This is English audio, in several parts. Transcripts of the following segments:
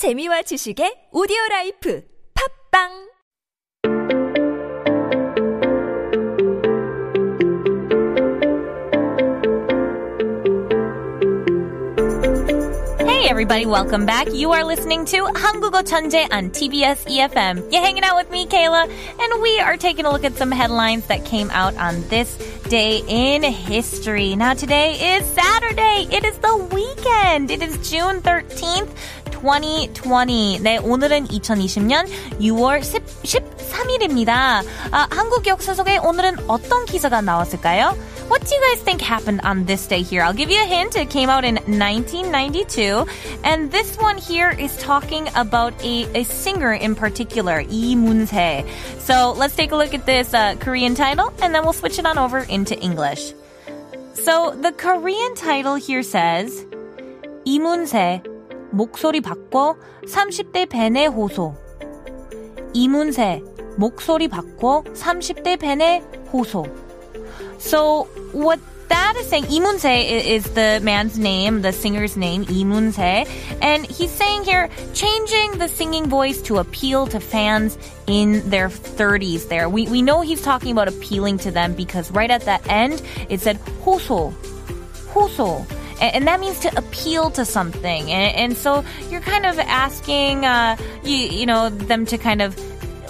재미와 지식의 오디오 라이프 팝빵 Hey everybody, welcome back. You are listening to 한국어 천재 on TBS EFM. You're hanging out with me, Kayla, and we are taking a look at some headlines that came out on this day in history. Now today is Saturday. It is the weekend. It is June 13th, 2020. 네, 오늘은 2020년 6월 10, 13일입니다. 아, 한국 역사 속에 오늘은 어떤 기사가 나왔을까요? What do you guys think happened on this day here? I'll give you a hint. It came out in 1992. And this one here is talking about a, a singer in particular, Lee Moon-se. So let's take a look at this uh, Korean title and then we'll switch it on over into English. So the Korean title here says, 이문세, 목소리 바꿔 30대 벤의 호소. 이문세, 목소리 바꿔 30대 벤의 호소. So what that is saying, Imunse is the man's name, the singer's name, Imunse, and he's saying here, changing the singing voice to appeal to fans in their 30s there. We, we know he's talking about appealing to them because right at that end, it said 호소, 호소. And, that means to appeal to something. And, and so you're kind of asking, uh, you, you know, them to kind of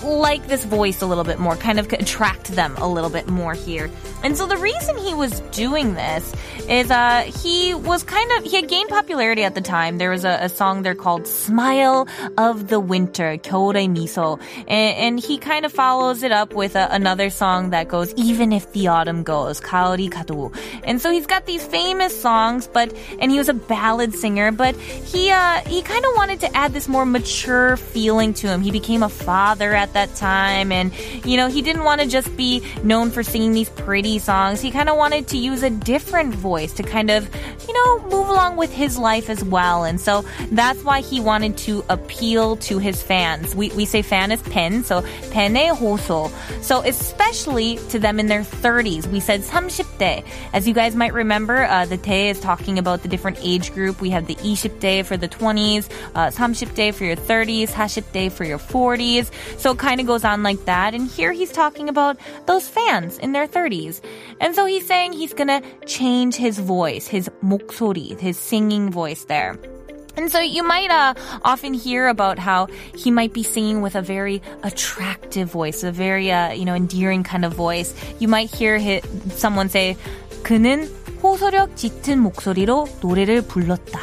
like this voice a little bit more, kind of attract them a little bit more here. And so the reason he was doing this is uh, he was kind of, he had gained popularity at the time. There was a, a song there called Smile of the Winter, 겨울의 미소. And, and he kind of follows it up with a, another song that goes, Even if the autumn goes, 가을이 가도. And so he's got these famous songs, but, and he was a ballad singer, but he, uh, he kind of wanted to add this more mature feeling to him. He became a father at that time, and, you know, he didn't want to just be known for singing these pretty songs. He kind of wanted to use a different voice to kind of, you know, move along with his life as well. And so that's why he wanted to appeal to his fans. We, we say fan is pen, so 펜의 호소. So especially to them in their 30s. We said 30대. As you guys might remember, uh, the 대 is talking about the different age group. We have the 20대 for the 20s, uh, 30대 for your 30s, 40대 for your 40s. So it kind of goes on like that. And here he's talking about those fans in their 30s. And so he's saying he's gonna change his voice, his 목소리, his singing voice there. And so you might uh, often hear about how he might be singing with a very attractive voice, a very uh, you know endearing kind of voice. You might hear his, someone say, "그는 호소력 짙은 목소리로 노래를 불렀다."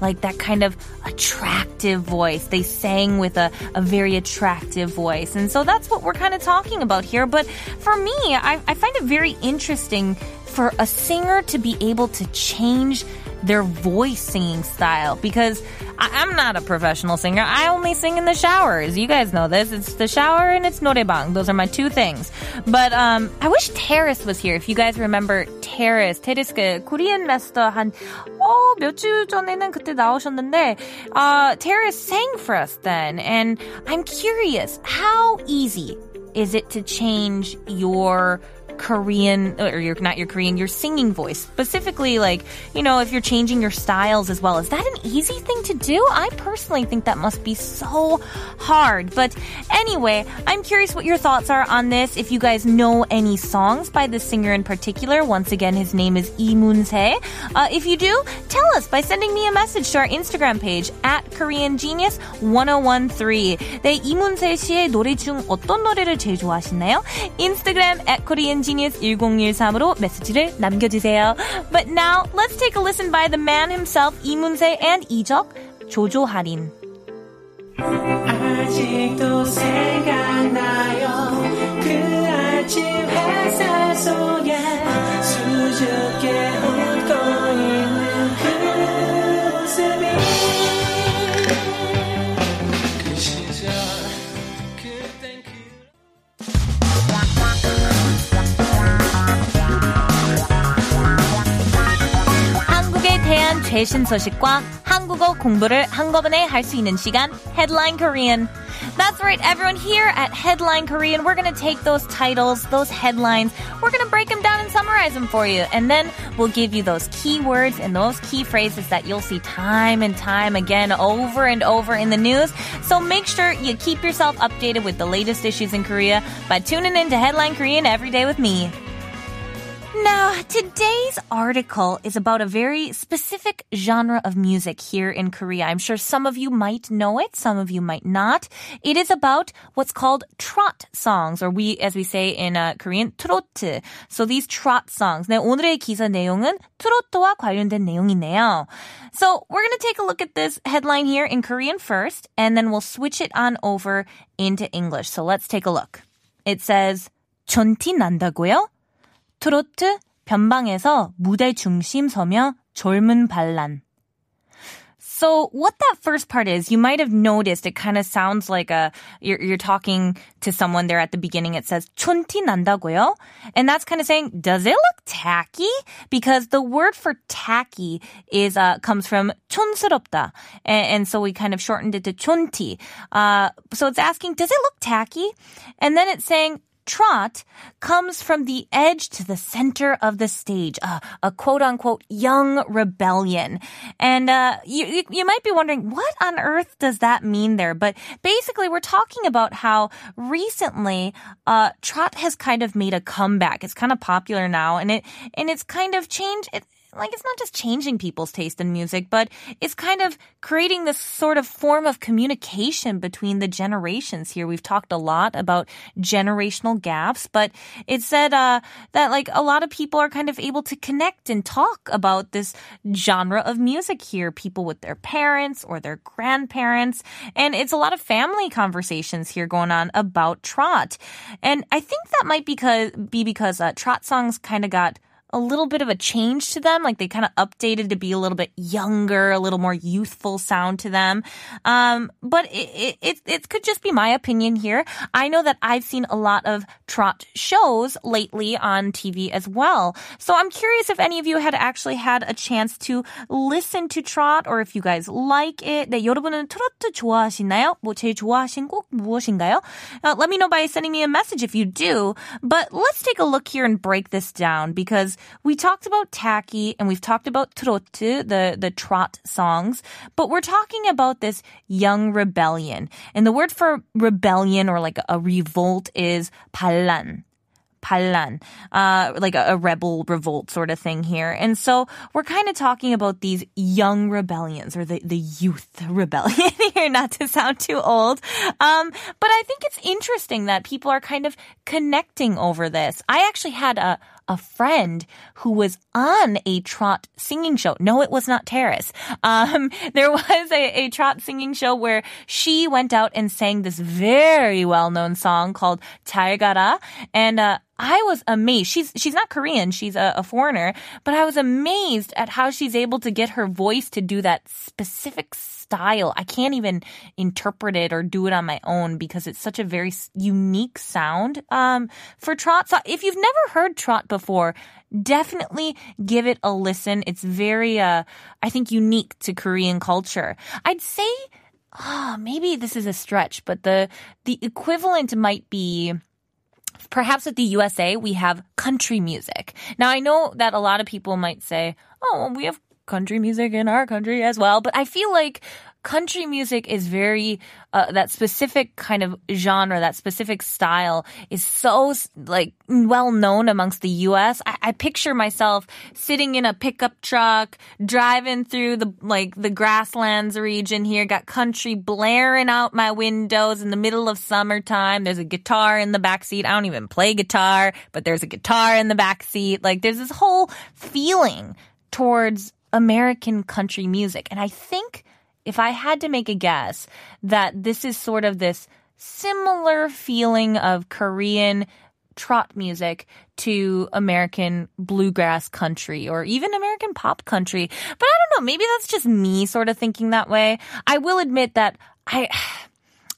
Like that kind of attractive voice. They sang with a, a very attractive voice. And so that's what we're kind of talking about here. But for me, I, I find it very interesting for a singer to be able to change their voice singing style because I, am not a professional singer. I only sing in the showers. You guys know this. It's the shower and it's 노래방. Those are my two things. But um, I wish Terrace was here. If you guys remember Terrace, Terrace 그 코리안 마스터 한 어, 몇 주 전에는 그때 나오셨는데 uh, Terrace sang for us then. And I'm curious, how easy is it to change your Korean, or you're not your Korean, your singing voice. Specifically, like, you know, if you're changing your styles as well. Is that an easy thing to do? I personally think that must be so hard. But anyway, I'm curious what your thoughts are on this. If you guys know any songs by this singer in particular, once again, his name is Lee Moon-se. Uh, if you do, tell us by sending me a message to our Instagram page at Korean Genius 1013. 네, 이문세 씨의 노래 중 어떤 노래를 제일 좋아하시나요? 인스타그 램 at Korean Genius 1013으로 메시지를 남겨주세요. But now, let's take a listen by the man himself, 이문세 and 이적, 조조할인. 아직도 생각나요 그 아침 햇살 속에 수줍게 최신 소식과 한국어 공부를 한꺼번에 할 수 있는 시간 Headline Korean. That's right, everyone. Here at Headline Korean, we're going to take those titles, those headlines, we're going to break them down and summarize them for you. And then we'll give you those key words and those key phrases that you'll see time and time again over and over in the news. So make sure you keep yourself updated with the latest issues in Korea by tuning in to Headline Korean every day with me. Now, today's article is about a very specific genre of music here in Korea. I'm sure some of you might know it, some of you might not. It is about what's called trot songs, or we, as we say in uh, Korean, 트로트. So these trot songs. 네, 오늘의 기사 내용은 트로트와 관련된 내용이네요. So we're going to take a look at this headline here in Korean first, and then we'll switch it on over into English. So let's take a look. It says, 전티 난다고요? 트로트 변방에서 무대 중심 서며 젊은 반란. So what that first part is, you might have noticed it kind of sounds like a you're, you're talking to someone there at the beginning. It says 촌티 난다고요, and that's kind of saying, does it look tacky? Because the word for tacky is uh, comes from 촌스럽다, and, and so we kind of shortened it to 촌티. Uh, so it's asking, does it look tacky? And then it's saying trot comes from the edge to the center of the stage, a quote unquote young rebellion. And uh, you, you might be wondering, what on earth does that mean there? But basically, we're talking about how recently uh, trot has kind of made a comeback. It's kind of popular now, and it and it's kind of changed. It, like it's not just changing people's taste in music, but it's kind of creating this sort of form of communication between the generations here. We've talked a lot about generational gaps, but it said uh, that like a lot of people are kind of able to connect and talk about this genre of music here. People with their parents or their grandparents, and it's a lot of family conversations here going on about trot. And I think that might be because be because uh, trot songs kind of got a little bit of a change to them. Like they kind of updated to be a little bit younger, a little more youthful sound to them. Um, but it, it, it could just be my opinion here. I know that I've seen a lot of trot shows lately on TV as well. So I'm curious if any of you had actually had a chance to listen to trot or if you guys like it. 네, 여러분은 트로트 좋아하시나요? 뭐 제일 좋아하신 곡 무엇인가요? Uh, let me know by sending me a message if you do. But let's take a look here and break this down because we talked about tacky and we've talked about trottu, the, the trot songs, but we're talking about this young rebellion. And the word for rebellion or like a revolt is 반란. 반란, uh, like a, a, rebel revolt sort of thing here. And so we're kind of talking about these young rebellions or the, the youth rebellion here, not to sound too old. Um, but I think it's interesting that people are kind of connecting over this. I actually had a, a friend who was on a trot singing show. No, it was not Terrace. Um, there was a, a trot singing show where she went out and sang this very well-known song called 잘 가라. And, uh, I was amazed. She's she's not Korean. She's a, a, foreigner, but I was amazed at how she's able to get her voice to do that specific style. I can't even interpret it or do it on my own because it's such a very unique sound um, for trot. So if you've never heard trot before, definitely give it a listen. It's very, uh, I think, unique to Korean culture. I'd say. Oh, maybe this is a stretch, but the the equivalent might be perhaps at the USA, we have country music. Now, I know that a lot of people might say, oh, well, we have country music in our country as well, but I feel like country music is very uh, that specific kind of genre, that specific style is so like well known amongst the U.S. I, I picture myself sitting in a pickup truck, driving through the like the grasslands region here, got country blaring out my windows in the middle of summertime. There's a guitar in the back seat. I don't even play guitar, but there's a guitar in the back seat. Like there's this whole feeling towards American country music, and I think if I had to make a guess, that this is sort of this similar feeling of Korean trot music to American bluegrass country or even American pop country. But I don't know, maybe that's just me sort of thinking that way. I will admit that I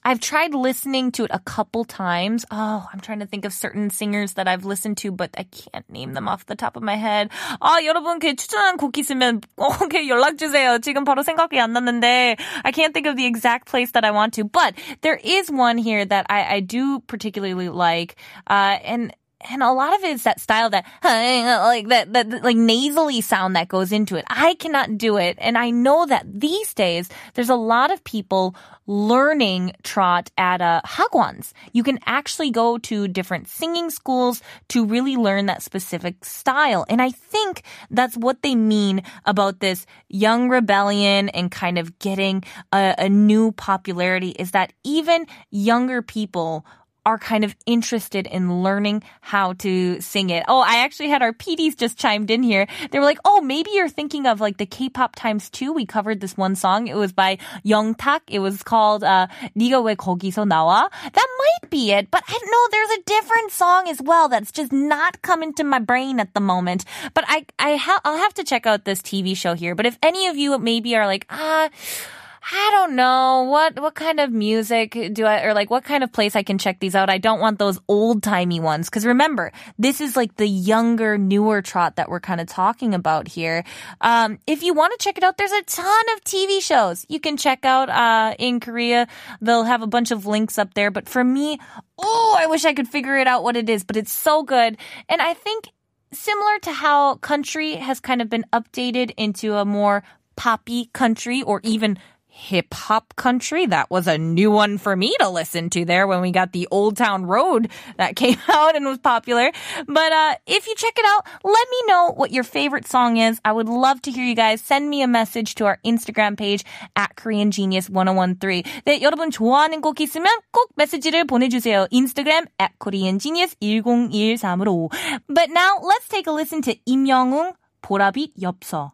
I've tried listening to it a couple times. Oh, I'm trying to think of certain singers that I've listened to, but I can't name them off the top of my head. 아, 여러분 그 추천한 곡 있으면 꼭 연락 주세요. 지금 바로 생각이 안 났는데 I can't think of the exact place that I want to, but there is one here that I, I do particularly like, uh, and and a lot of it is that style that like that that like nasally sound that goes into it. I cannot do it, and I know that these days there's a lot of people learning trot at uh, hagwons. You can actually go to different singing schools to really learn that specific style, and I think that's what they mean about this young rebellion and kind of getting a, a new popularity. Is that even younger people are kind of interested in learning how to sing it. Oh, I actually had our PDs just chimed in here. They were like, oh, maybe you're thinking of like the K-pop times two. We covered this one song. It was by Young Tak. It was called, uh, 네가 왜 거기서 나와? That might be it, but I know there's a different song as well that's just not coming to my brain at the moment. But I, I ha- I'll have to check out this TV show here. But if any of you maybe are like, ah, I don't know what what kind of music do I or like what kind of place I can check these out. I don't want those old timey ones because remember this is like the younger, newer trot that we're kind of talking about here. Um, if you want to check it out, there's a ton of TV shows you can check out uh, in Korea. They'll have a bunch of links up there. But for me, oh, I wish I could figure it out what it is. But it's so good, and I think similar to how country has kind of been updated into a more poppy country or even hip hop country. That was a new one for me to listen to there when we got the Old Town Road that came out and was popular. But uh, if you check it out, let me know what your favorite song is. I would love to hear you guys. Send me a message to our Instagram page at Korean Genius 1013. 네, 여러분 좋아하는 곡 있으면 꼭 메시지를 보내주세요. Instagram at Korean Genius 1013으로. But now let's take a listen to 임영웅 보라빛 엽서.